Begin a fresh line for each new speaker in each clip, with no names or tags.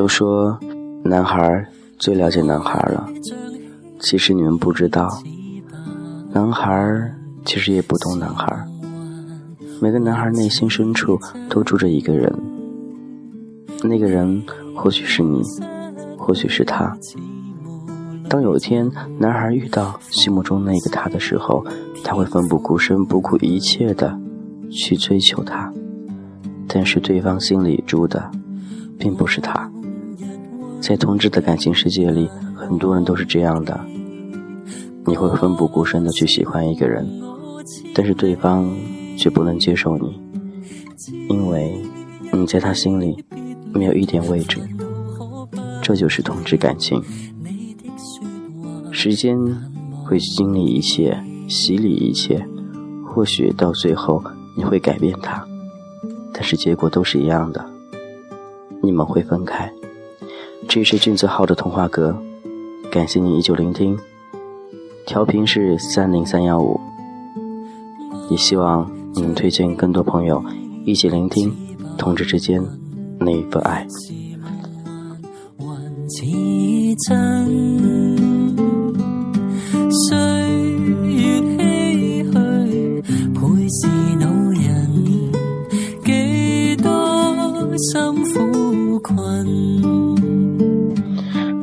都说男孩最了解男孩了，其实你们不知道，男孩其实也不懂男孩。每个男孩内心深处都住着一个人，那个人或许是你，或许是他。当有一天男孩遇到心目中那个他的时候，他会奋不顾身、不顾一切的去追求他，但是对方心里住的并不是他。在同志的感情世界里，很多人都是这样的，你会奋不顾身的去喜欢一个人，但是对方。却不能接受你，因为你在他心里没有一点位置。这就是同志感情。时间会经历一切，洗礼一切，或许到最后你会改变他，但是结果都是一样的，你们会分开。这是俊子号的童话阁，感谢你依旧聆听。调频是三零三幺五，也希望。你能推荐更多朋友一起聆听同志之间那一份爱。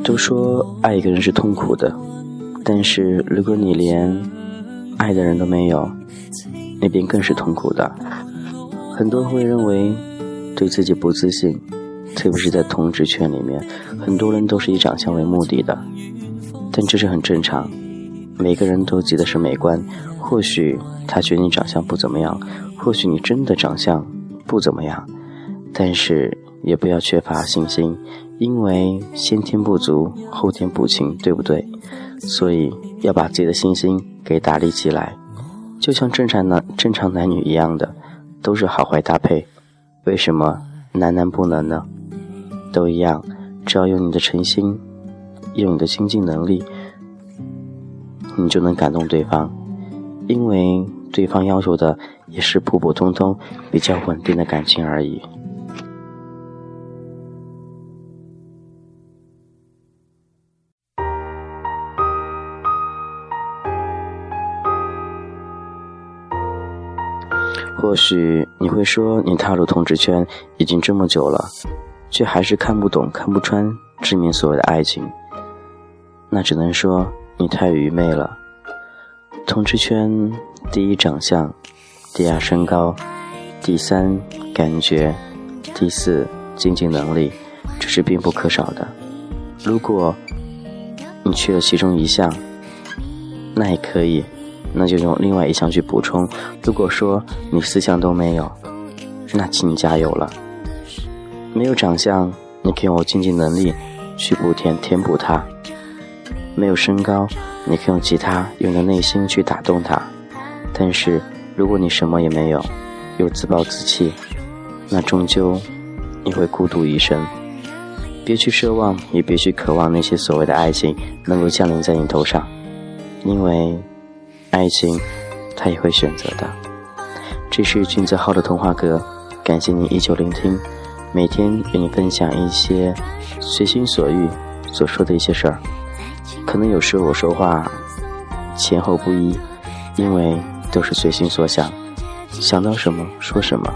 都说爱一个人是痛苦的，但是如果你连爱的人都没有。那边更是痛苦的，很多人会认为对自己不自信，特别是在同志圈里面，很多人都是以长相为目的的，但这是很正常。每个人都急的是美观，或许他觉得你长相不怎么样，或许你真的长相不怎么样，但是也不要缺乏信心，因为先天不足，后天补情，对不对？所以要把自己的信心给打理起来。就像正常男正常男女一样的，都是好坏搭配，为什么男男不能呢？都一样，只要有你的诚心，有你的经济能力，你就能感动对方，因为对方要求的也是普普通通、比较稳定的感情而已。或许你会说，你踏入同志圈已经这么久了，却还是看不懂、看不穿志明所谓的爱情。那只能说你太愚昧了。同志圈，第一长相，第二身高，第三感觉，第四经济能力，这是必不可少的。如果你缺了其中一项，那也可以。那就用另外一项去补充。如果说你四项都没有，那请你加油了。没有长相，你可以用经济能力去补填填补它；没有身高，你可以用吉他用你的内心去打动它。但是如果你什么也没有，又自暴自弃，那终究你会孤独一生。别去奢望，也别去渴望那些所谓的爱情能够降临在你头上，因为。爱情，他也会选择的。这是俊泽浩的童话阁，感谢您依旧聆听。每天与你分享一些随心所欲所说的一些事儿，可能有时我说话前后不一，因为都是随心所想，想到什么说什么。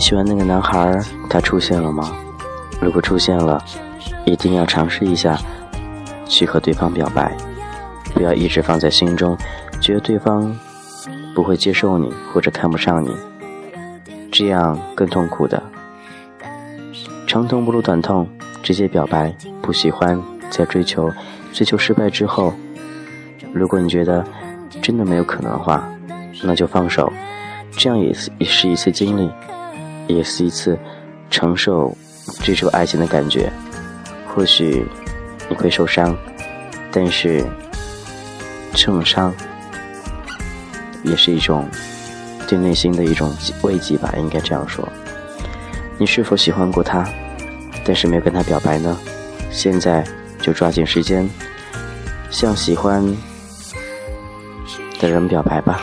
你喜欢那个男孩，他出现了吗？如果出现了，一定要尝试一下，去和对方表白，不要一直放在心中，觉得对方不会接受你或者看不上你，这样更痛苦的。长痛不如短痛，直接表白，不喜欢再追求，追求失败之后，如果你觉得真的没有可能的话，那就放手，这样也是也是一次经历。也是一次承受追求爱情的感觉，或许你会受伤，但是这种伤也是一种对内心的一种慰藉吧，应该这样说。你是否喜欢过他，但是没有跟他表白呢？现在就抓紧时间，
向喜欢的人表白吧。